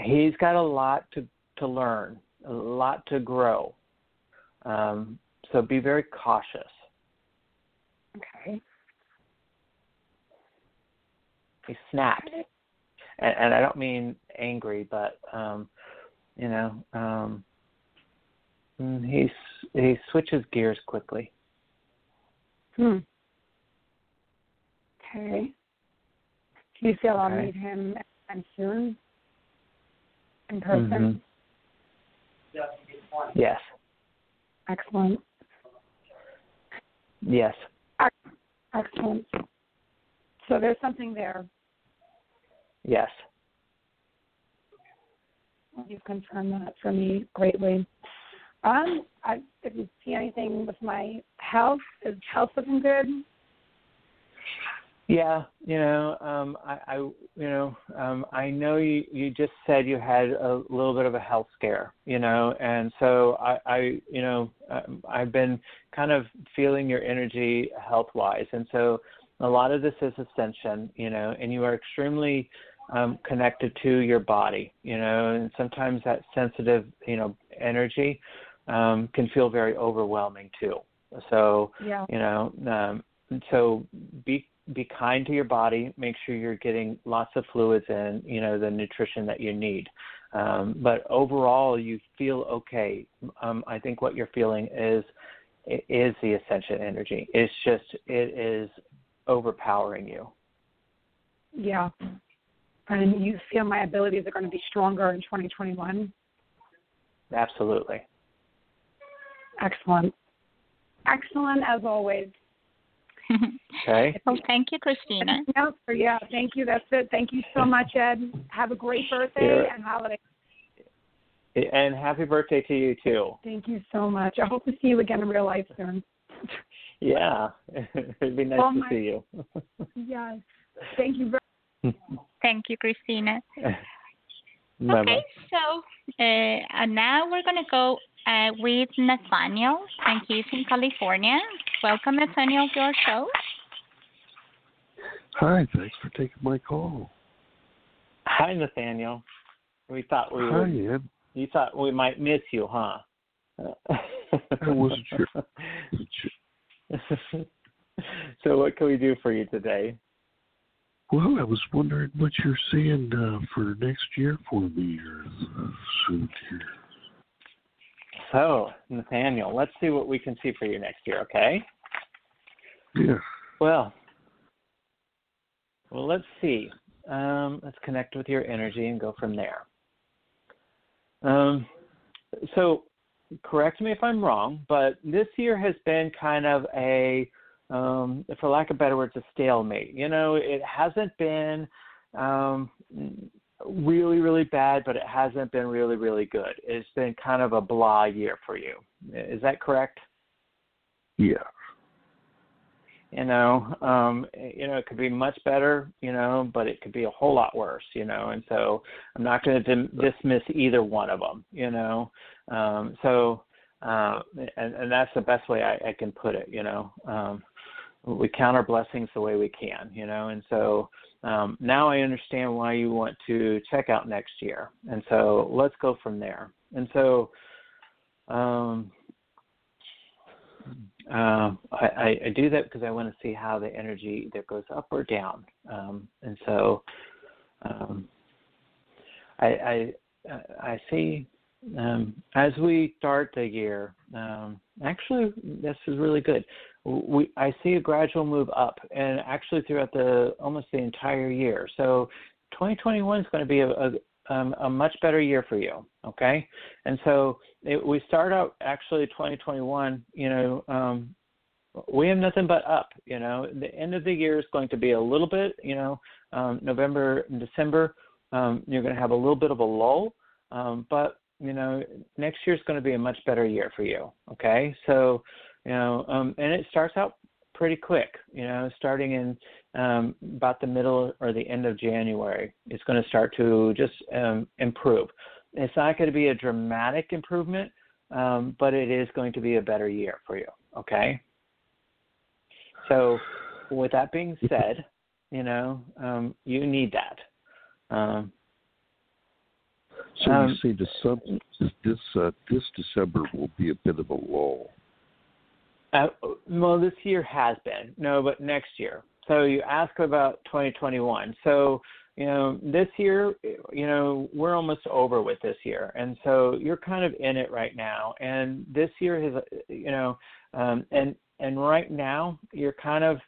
he's got a lot to to learn, a lot to grow. Um, so be very cautious. Okay. He snaps, and, and I don't mean angry, but um, you know, um, he he switches gears quickly. Hmm. Okay. Do you feel okay. I'll meet him anytime soon? In person? Mm-hmm. Yes. Excellent. Yes. Excellent. So there's something there. Yes. You've confirmed that for me greatly. Um, I didn't see anything with my health. Is health looking good? Yeah, you know, um, I, I, you know, um, I know you. You just said you had a little bit of a health scare, you know, and so I, I, you know, um, I've been kind of feeling your energy health-wise, and so a lot of this is ascension, you know, and you are extremely um, connected to your body, you know, and sometimes that sensitive, you know, energy um, can feel very overwhelming too. So, yeah. you know, um, so be be kind to your body. Make sure you're getting lots of fluids and you know the nutrition that you need. Um, but overall, you feel okay. Um, I think what you're feeling is is the ascension energy. It's just it is overpowering you. Yeah. And you feel my abilities are going to be stronger in 2021? Absolutely. Excellent. Excellent as always. Okay. well, thank you, Christina. No, yeah, thank you. That's it. Thank you so much, Ed. Have a great birthday Yeah. and holiday. And happy birthday to you too. Thank you so much. I hope to see you again in real life soon. Yeah, it'd be nice Well, to my- see you. Yes. Thank you very Thank you, Christina. Bye-bye. Okay, so uh, and now we're going to go uh, with Nathaniel, and he's in California. Welcome, Nathaniel, to our show. Hi, thanks for taking my call. Hi, Nathaniel. We thought we Hi, would, Ed. you thought we might miss you, huh? I wasn't sure. Wasn't sure. so, what can we do for you today? Well, I was wondering what you're seeing uh, for next year for me or uh, soon here. So, Nathaniel, let's see what we can see for you next year, okay? Yeah. Well, well, let's see. Um, let's connect with your energy and go from there. Um, so, correct me if I'm wrong, but this year has been kind of a, um, for lack of better words, a stalemate. You know, it hasn't been um, really, really bad, but it hasn't been really, really good. It's been kind of a blah year for you. Is that correct? Yeah. you know um you know it could be much better you know but it could be a whole lot worse you know and so i'm not going to dim- dismiss either one of them you know um so uh and and that's the best way i i can put it you know um we count our blessings the way we can you know and so um now i understand why you want to check out next year and so let's go from there and so um um, I, I, do that because I want to see how the energy either goes up or down. Um, and so um, I, I, I see um, as we start the year, actually, this is really good. We, I see a gradual move up, and actually throughout the almost the entire year. So 2021 is going to be a, a um, a much better year for you. Okay, and so it, we start out actually 2021. You know, um, we have nothing but up. You know, the end of the year is going to be a little bit. You know, um, November and December, um, you're going to have a little bit of a lull, um, but you know, next year is going to be a much better year for you. Okay, so you know, um, and it starts out pretty quick. You know, starting in um, about the middle or the end of January, it's going to start to just um, improve. It's not going to be a dramatic improvement, um, but it is going to be a better year for you. Okay. So, with that being said, you know, um, you need that. Um, So Um, you say December, this uh, this December will be a bit of a lull. Uh, well, this year has been no, but next year. So you ask about 2021. So you know, this year, you know, we're almost over with this year, and so you're kind of in it right now. And this year has, you know, um, and and right now you're kind of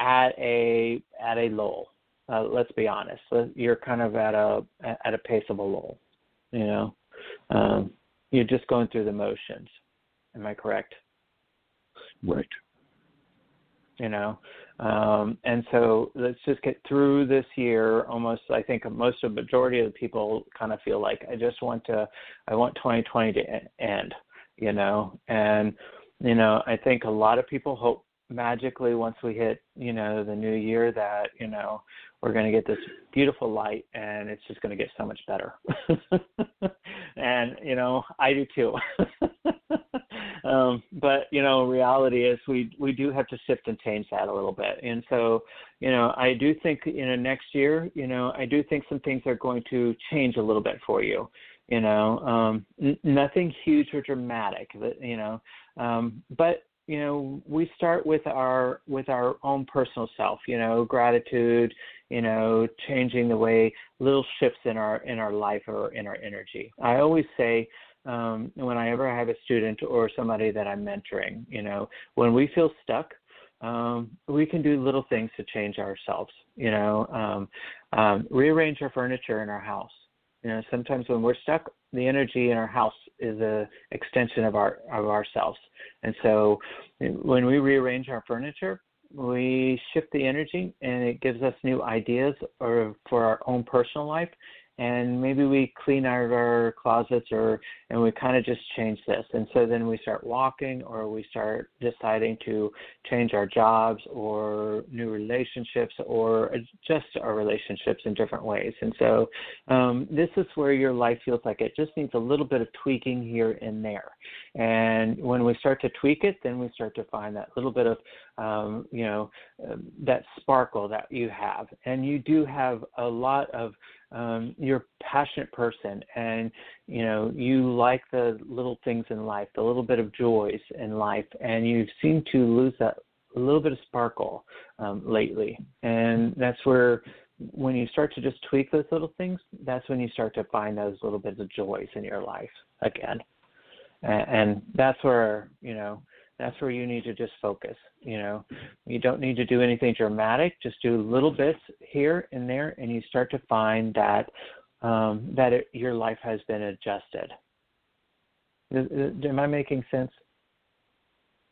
at a at a lull. Uh, let's be honest. You're kind of at a at a pace of a lull. You know, um, you're just going through the motions. Am I correct? Right. You know, um, and so let's just get through this year. Almost, I think most of the majority of the people kind of feel like I just want to, I want 2020 to end. You know, and you know, I think a lot of people hope magically once we hit, you know, the new year that you know we're going to get this beautiful light and it's just going to get so much better. and you know, I do too. um, but you know, reality is we we do have to shift and change that a little bit. And so, you know, I do think you know next year, you know, I do think some things are going to change a little bit for you. You know, um, n- nothing huge or dramatic. But, you know, um, but you know we start with our with our own personal self you know gratitude you know changing the way little shifts in our in our life or in our energy i always say um, when I ever have a student or somebody that I'm mentoring, you know, when we feel stuck, um, we can do little things to change ourselves. You know, um, um, rearrange our furniture in our house. You know, sometimes when we're stuck, the energy in our house is a extension of our of ourselves. And so, when we rearrange our furniture, we shift the energy, and it gives us new ideas or for our own personal life and maybe we clean out our closets or and we kind of just change this. And so then we start walking or we start deciding to change our jobs or new relationships or adjust our relationships in different ways. And so um, this is where your life feels like it just needs a little bit of tweaking here and there and when we start to tweak it then we start to find that little bit of um, you know uh, that sparkle that you have. And you do have a lot of um, you're a passionate person and you know you like the little things in life the little bit of joys in life and you seem to lose that little bit of sparkle um, lately. And that's where when you start to just tweak those little things that's when you start to find those little bits of joys in your life again and, that's where you know that's where you need to just focus. You know, you don't need to do anything dramatic. Just do little bits here and there, and you start to find that um, that it, your life has been adjusted. Am I making sense?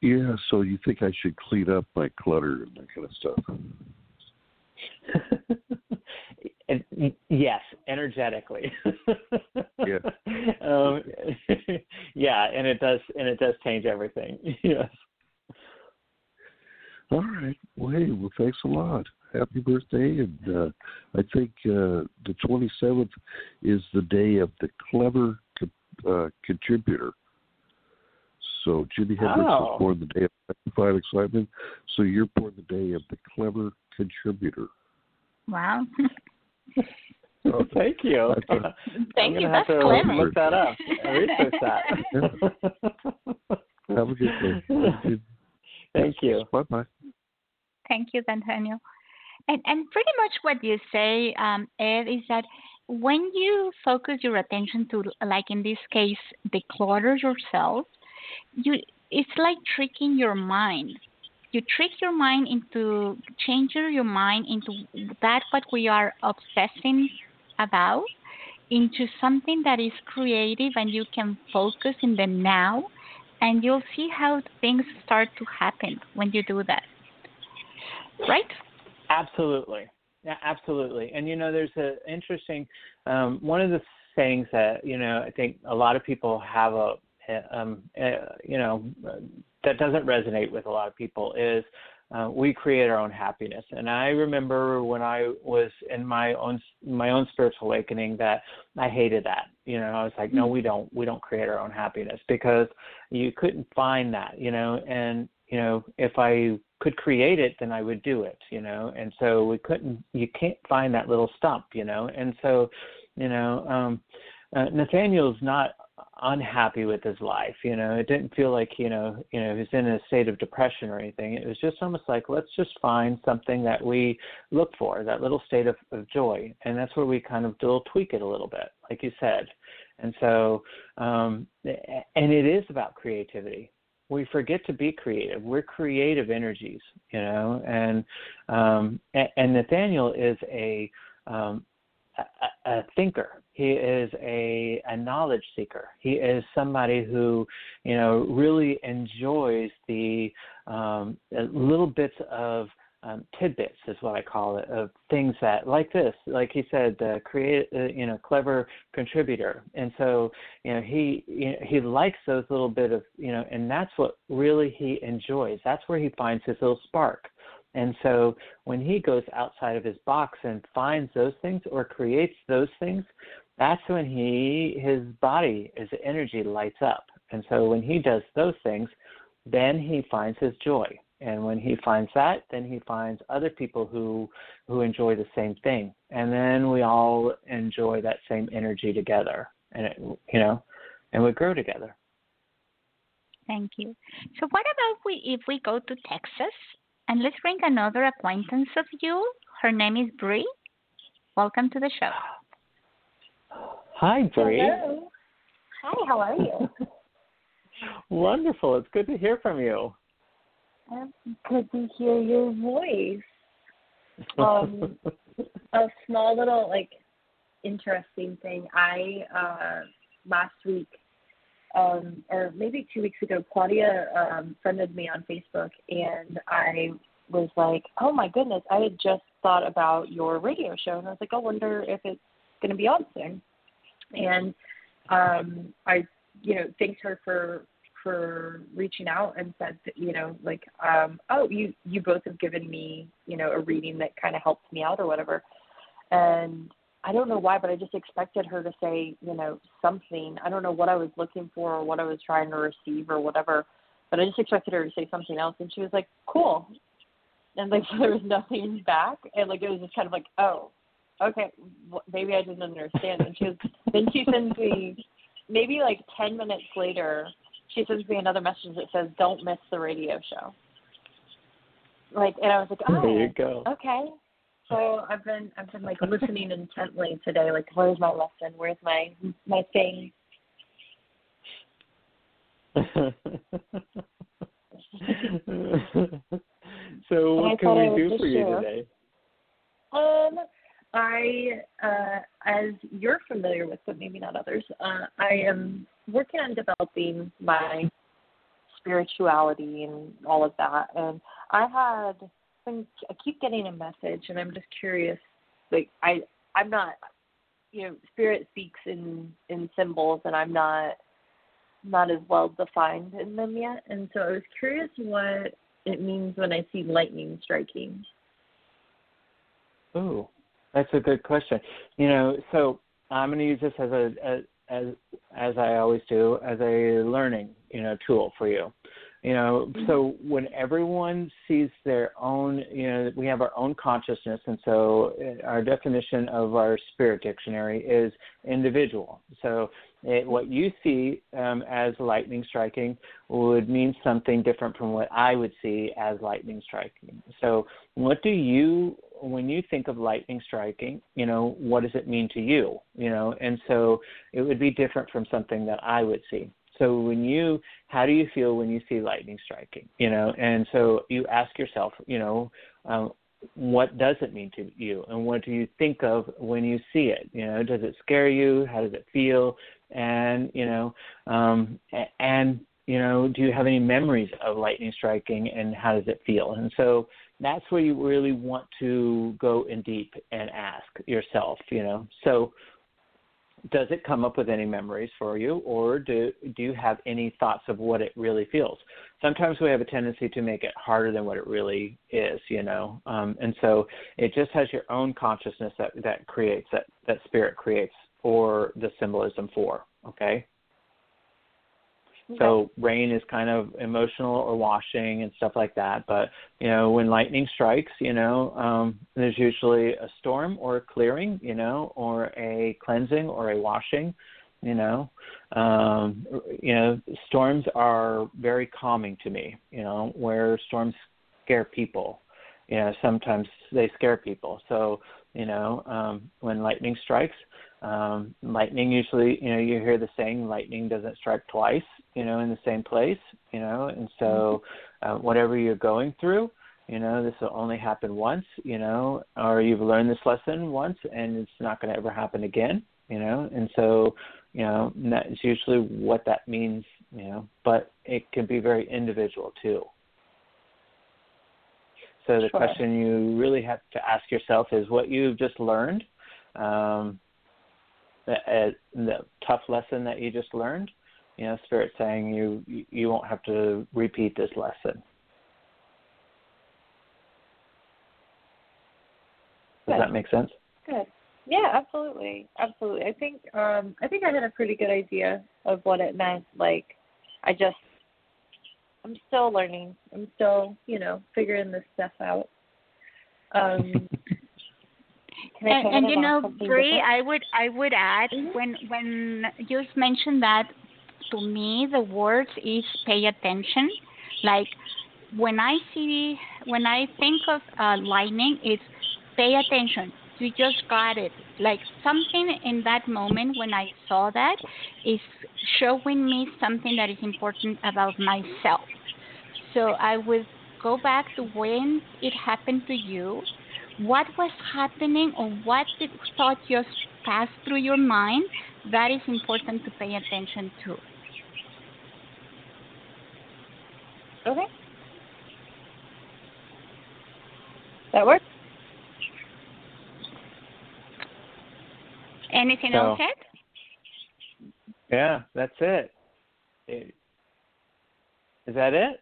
Yeah. So you think I should clean up my clutter and that kind of stuff? yes, energetically. yeah. Um, yeah, and it does, and it does change everything. Yes. All right. Well, hey, well, thanks a lot. Happy birthday, and uh, I think uh, the 27th is the day of the clever uh, contributor. So Jimi Hendrix oh. was born the day of Sanctified Excitement. So you're born the day of the clever contributor. Wow. Well, thank you. thank you. That's to clever. Look that up. Research that. Have a good day. Thank you. Bye bye. Thank you, Daniel. And and pretty much what you say, um, Ed, is that when you focus your attention to, like in this case, declutter yourself, you it's like tricking your mind you trick your mind into changing your mind into that what we are obsessing about into something that is creative and you can focus in the now and you'll see how things start to happen when you do that. Right? Absolutely. Yeah absolutely. And you know there's an interesting um, one of the things that you know i think a lot of people have a um, uh, you know that doesn't resonate with a lot of people is uh, we create our own happiness. And I remember when I was in my own my own spiritual awakening that I hated that. You know, I was like, no, we don't we don't create our own happiness because you couldn't find that. You know, and you know if I could create it, then I would do it. You know, and so we couldn't. You can't find that little stump. You know, and so you know. um uh, Nathaniel's not unhappy with his life. You know, it didn't feel like you know you know he was in a state of depression or anything. It was just almost like let's just find something that we look for, that little state of, of joy, and that's where we kind of will tweak it a little bit, like you said. And so, um, and it is about creativity we forget to be creative. We're creative energies, you know, and um, and, and Nathaniel is a, um, a a thinker. He is a a knowledge seeker. He is somebody who, you know, really enjoys the um, little bits of um, tidbits is what I call it of things that like this, like he said, the create, uh, you know, clever contributor, and so you know he you know, he likes those little bit of you know, and that's what really he enjoys. That's where he finds his little spark. And so when he goes outside of his box and finds those things or creates those things, that's when he his body, his energy lights up. And so when he does those things, then he finds his joy. And when he finds that then he finds other people who who enjoy the same thing. And then we all enjoy that same energy together. And it you know and we grow together. Thank you. So what about we if we go to texas? And let's bring another acquaintance of you. Her name is Bree. welcome to the show hi Bree. Hello. hi how are you wonderful it's good to hear from you good to hear your voice. Um, a small little like interesting thing. I uh, last week, um, or maybe two weeks ago, Claudia um, friended me on Facebook, and I was like, "Oh my goodness, I had just thought about your radio show," and I was like, "I wonder if it's going to be on soon." And um, I, you know, thanked her for for reaching out and said that, you know like um oh you you both have given me you know a reading that kind of helped me out or whatever. And i don't know why but i just expected her to say you know something. I don't know what i was looking for or what i was trying to receive or whatever but i just expected her to say something else. And she was like cool. And like so there was nothing back. And like it was just kind of like oh okay maybe i didn't understand and she was then she sends me maybe like ten minutes later she sends me another message that says, "Don't miss the radio show." Like, and I was like, "Oh, there you go." Okay. So I've been I've been like listening intently today. Like, where's my lesson? Where's my my thing? so what can we do for you share. today? Um, I, uh, as you're familiar with, but maybe not others, uh, I am working on developing my spirituality and all of that. And I had, I keep getting a message, and I'm just curious. Like I, I'm not, you know, spirit speaks in in symbols, and I'm not not as well defined in them yet. And so I was curious what it means when I see lightning striking. Oh, that's a good question. You know, so I'm going to use this as a, a as as I always do as a learning you know tool for you. You know, Mm-hmm. so when everyone sees their own, you know, we have our own consciousness, and so uh, our definition of our spirit dictionary is individual. So it, what you see um, as lightning striking would mean something different from what I would see as lightning striking. So, what do you, when you think of lightning striking, you know, what does it mean to you? You know, and so it would be different from something that I would see. So when you, how do you feel when you see lightning striking? You know, and so you ask yourself, you know, um, what does it mean to you, and what do you think of when you see it? You know, does it scare you? How does it feel? And you know, um, and you know, do you have any memories of lightning striking, and how does it feel? And so that's where you really want to go in deep and ask yourself. You know, so does it come up with any memories for you or do do you have any thoughts of what it really feels? Sometimes we have a tendency to make it harder than what it really is you know. Um, and so it just has your own consciousness that that creates that that spirit creates or the symbolism for okay so rain is kind of emotional or washing and stuff like that. But you know, when lightning strikes, you know, um, there's usually a storm or a clearing, you know, or a cleansing or a washing. You know, um, you know, storms are very calming to me. You know, where storms scare people. You know, sometimes they scare people. So, you know, um, when lightning strikes, um, lightning usually, you know, you hear the saying, lightning doesn't strike twice, you know, in the same place, you know, and so uh, whatever you're going through, you know, this will only happen once, you know, or you've learned this lesson once and it's not going to ever happen again, you know, and so, you know, that's usually what that means, you know, but it can be very individual too. So the Sure. question you really have to ask yourself is what you've just learned, um, the, the tough lesson that you just learned. You know, Spirit saying you you won't have to repeat this lesson. Does Good. that make sense? Good. Yeah, absolutely, absolutely. I think um I think I had a pretty good idea of what it meant. Like, I just I'm still learning. I'm still, you know, figuring this stuff out. Um, and, and you know, Bree. I would I would add Mhm. when when you mentioned that to me the words is pay attention. Like when I see when I think of uh, lightning, it's pay attention. You just got it. Like something in that moment when I saw that is showing me something that is important about myself. So I would go back to when it happened to you what was happening or what did thought just passed through your mind that is important to pay attention to Okay. That works. anything So- else Ed? Yeah, that's it. it. Is that it?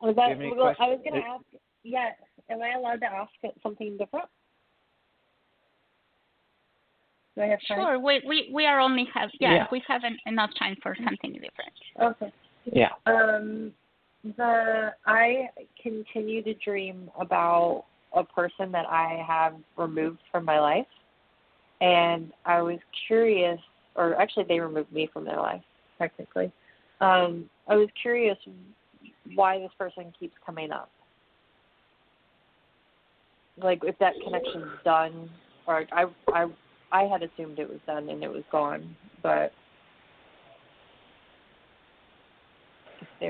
Was Do you that, well, I was going to ask. Yes. Am I allowed to ask something different? Do I have time? sure we, we we are only have yeah, Yeah. we have en- enough time for something different Okay. Yeah. Um, the I continue to dream about a person that I have removed from my life, and I was curious, or actually, they removed me from their life technically. Um, I was curious why this person keeps coming up. Like if that connection's done, or I I I had assumed it was done and it was gone, but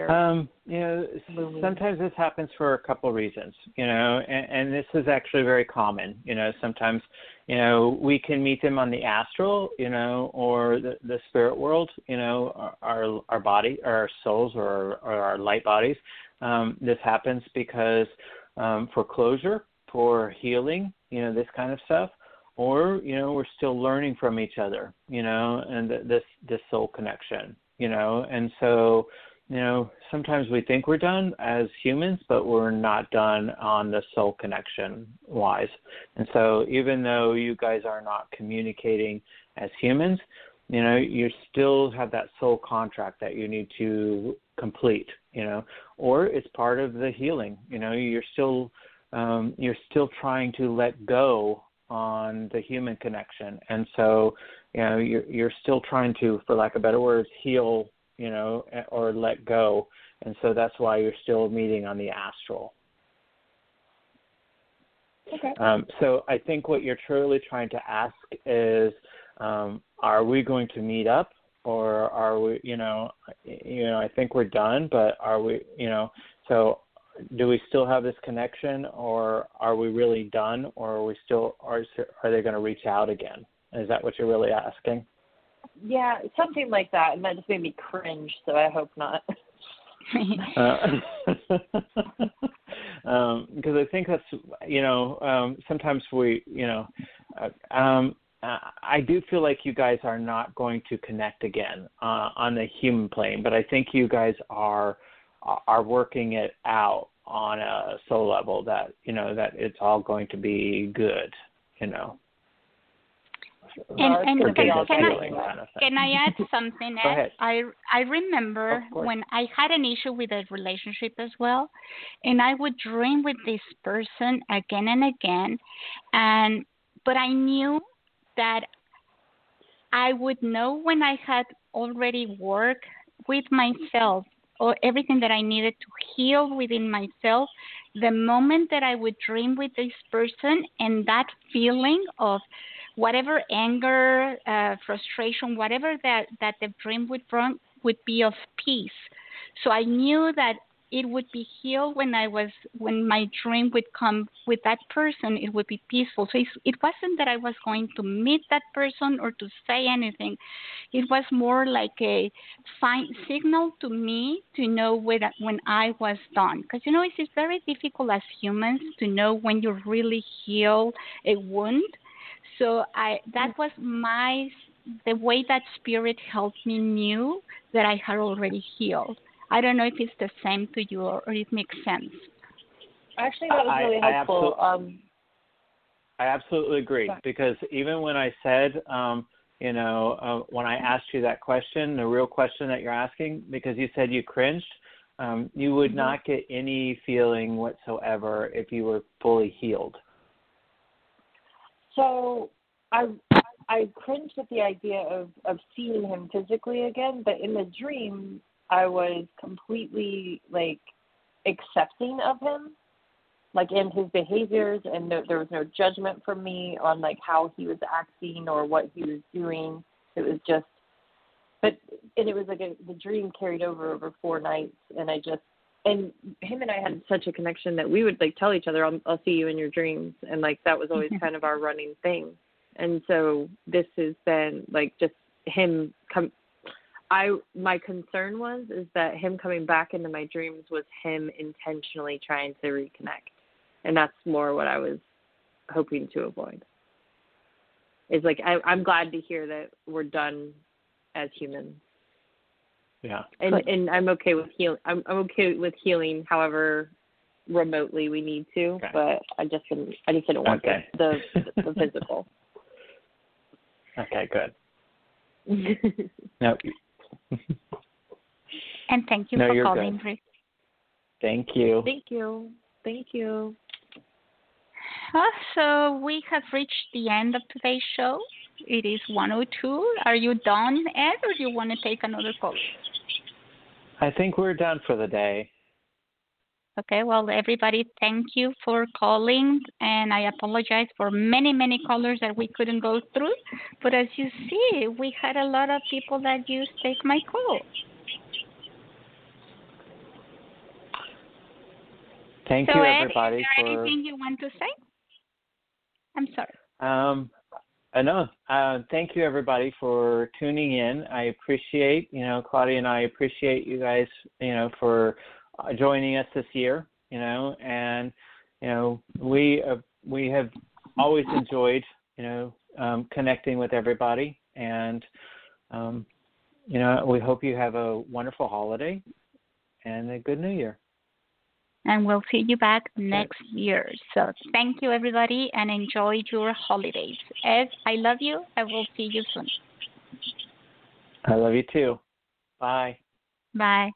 Um, you know, Moving. sometimes this happens for a couple of reasons, you know, and, and this is actually very common. You know, sometimes, you know, we can meet them on the astral, you know, or the, the spirit world, you know, our our, our body, or our souls, or, or our light bodies. Um, this happens because um, for closure, for healing, you know, this kind of stuff, or you know, we're still learning from each other, you know, and th- this this soul connection, you know, and so you know, sometimes we think we're done as humans, but we're not done on the soul connection wise. And so, even though you guys are not communicating as humans, you know, you still have that soul contract that you need to complete, you know, or it's part of the healing. You know, you're still um, you're still trying to let go on the human connection, and so you know you're you're still trying to, for lack of better words, heal you know, or let go. And so that's why you're still meeting on the astral. okay. Um, so I think what you're truly trying to ask is, um, are we going to meet up, or are we, you know, you know, I think we're done, but are we, you know, so do we still have this connection, or are we really done, or are we still, are are they going to reach out again? Is that what you're really asking? Yeah, something like that, and that just made me cringe. So I hope not. Uh, um, because I think that's you know um, sometimes we you know uh, um, I do feel like you guys are not going to connect again uh, on the human plane, but I think you guys are are working it out on a soul level that you know that it's all going to be good, you know. And, and can, can, I, kind of can I add something? Go Ed? ahead. I I remember when I had an issue with a relationship as well, and I would dream with this person again and again, and but I knew that I would know when I had already worked with myself or everything that I needed to heal within myself. The moment that I would dream with this person and that feeling of whatever anger, uh, frustration, whatever that, that the dream would bring would be of peace. So I knew that it would be healed when I was when my dream would come with that person. It would be peaceful. So it wasn't that I was going to meet that person or to say anything. It was more like a sign signal to me to know when when I was done. Because you know it's, it's very difficult as humans to know when you really heal a wound. So I that mm. was my the way that spirit helped me knew that I had already healed. I don't know if it's the same to you or, or it makes sense. Actually, that was really I, helpful. I, um, I absolutely agree Sorry. because even when I said, um, you know, uh, when I asked you that question, the real question that you're asking, because you said you cringed, um, you would Mhm. not get any feeling whatsoever if you were fully healed. So I I cringed at the idea of of seeing him physically again, but in the dream I was completely like accepting of him, like in his behaviors, and no, there was no judgment from me on like how he was acting or what he was doing. It was just, but and it was like a, the dream carried over over four nights, and I just and him and I had such a connection that we would like tell each other, "I'll, I'll see you in your dreams," and like that was always mm-hmm. kind of our running thing. And so this has been like just him come. I my concern was is that him coming back into my dreams was him intentionally trying to reconnect, and that's more what I was hoping to avoid. Is like I, I'm glad to hear that we're done as humans Yeah. and Good. and I'm okay with heal. I'm I'm okay with healing, however remotely we need to. Okay. But I just didn't. I just didn't want Okay. the, the the physical. Okay, good. No, And thank you No, for calling, good. Rick. thank you. Thank you. Thank you. Uh, so we have reached the end of today's show. It is 102. Are you done, Ed, or do you want to take another call? I think we're done for the day. Okay, well, everybody, thank you for calling, and I apologize for many, many callers that we couldn't go through. But as you see, we had a lot of people that used Take My Call. Thank so, you, Ed, everybody, is there for. anything you want to say? I'm sorry. Um, I know. Uh, thank you, everybody, for tuning in. I appreciate, you know, Claudia and I appreciate you guys, you know, for uh, joining us this year. You know, and you know, we uh, we have always enjoyed, you know, um, connecting with everybody, and um, you know, we hope you have a wonderful holiday and a good New Year. And we'll see you back next year. So thank you, everybody, and enjoy your holidays. Ed, I love you. I will see you soon. I love you too. Bye. Bye.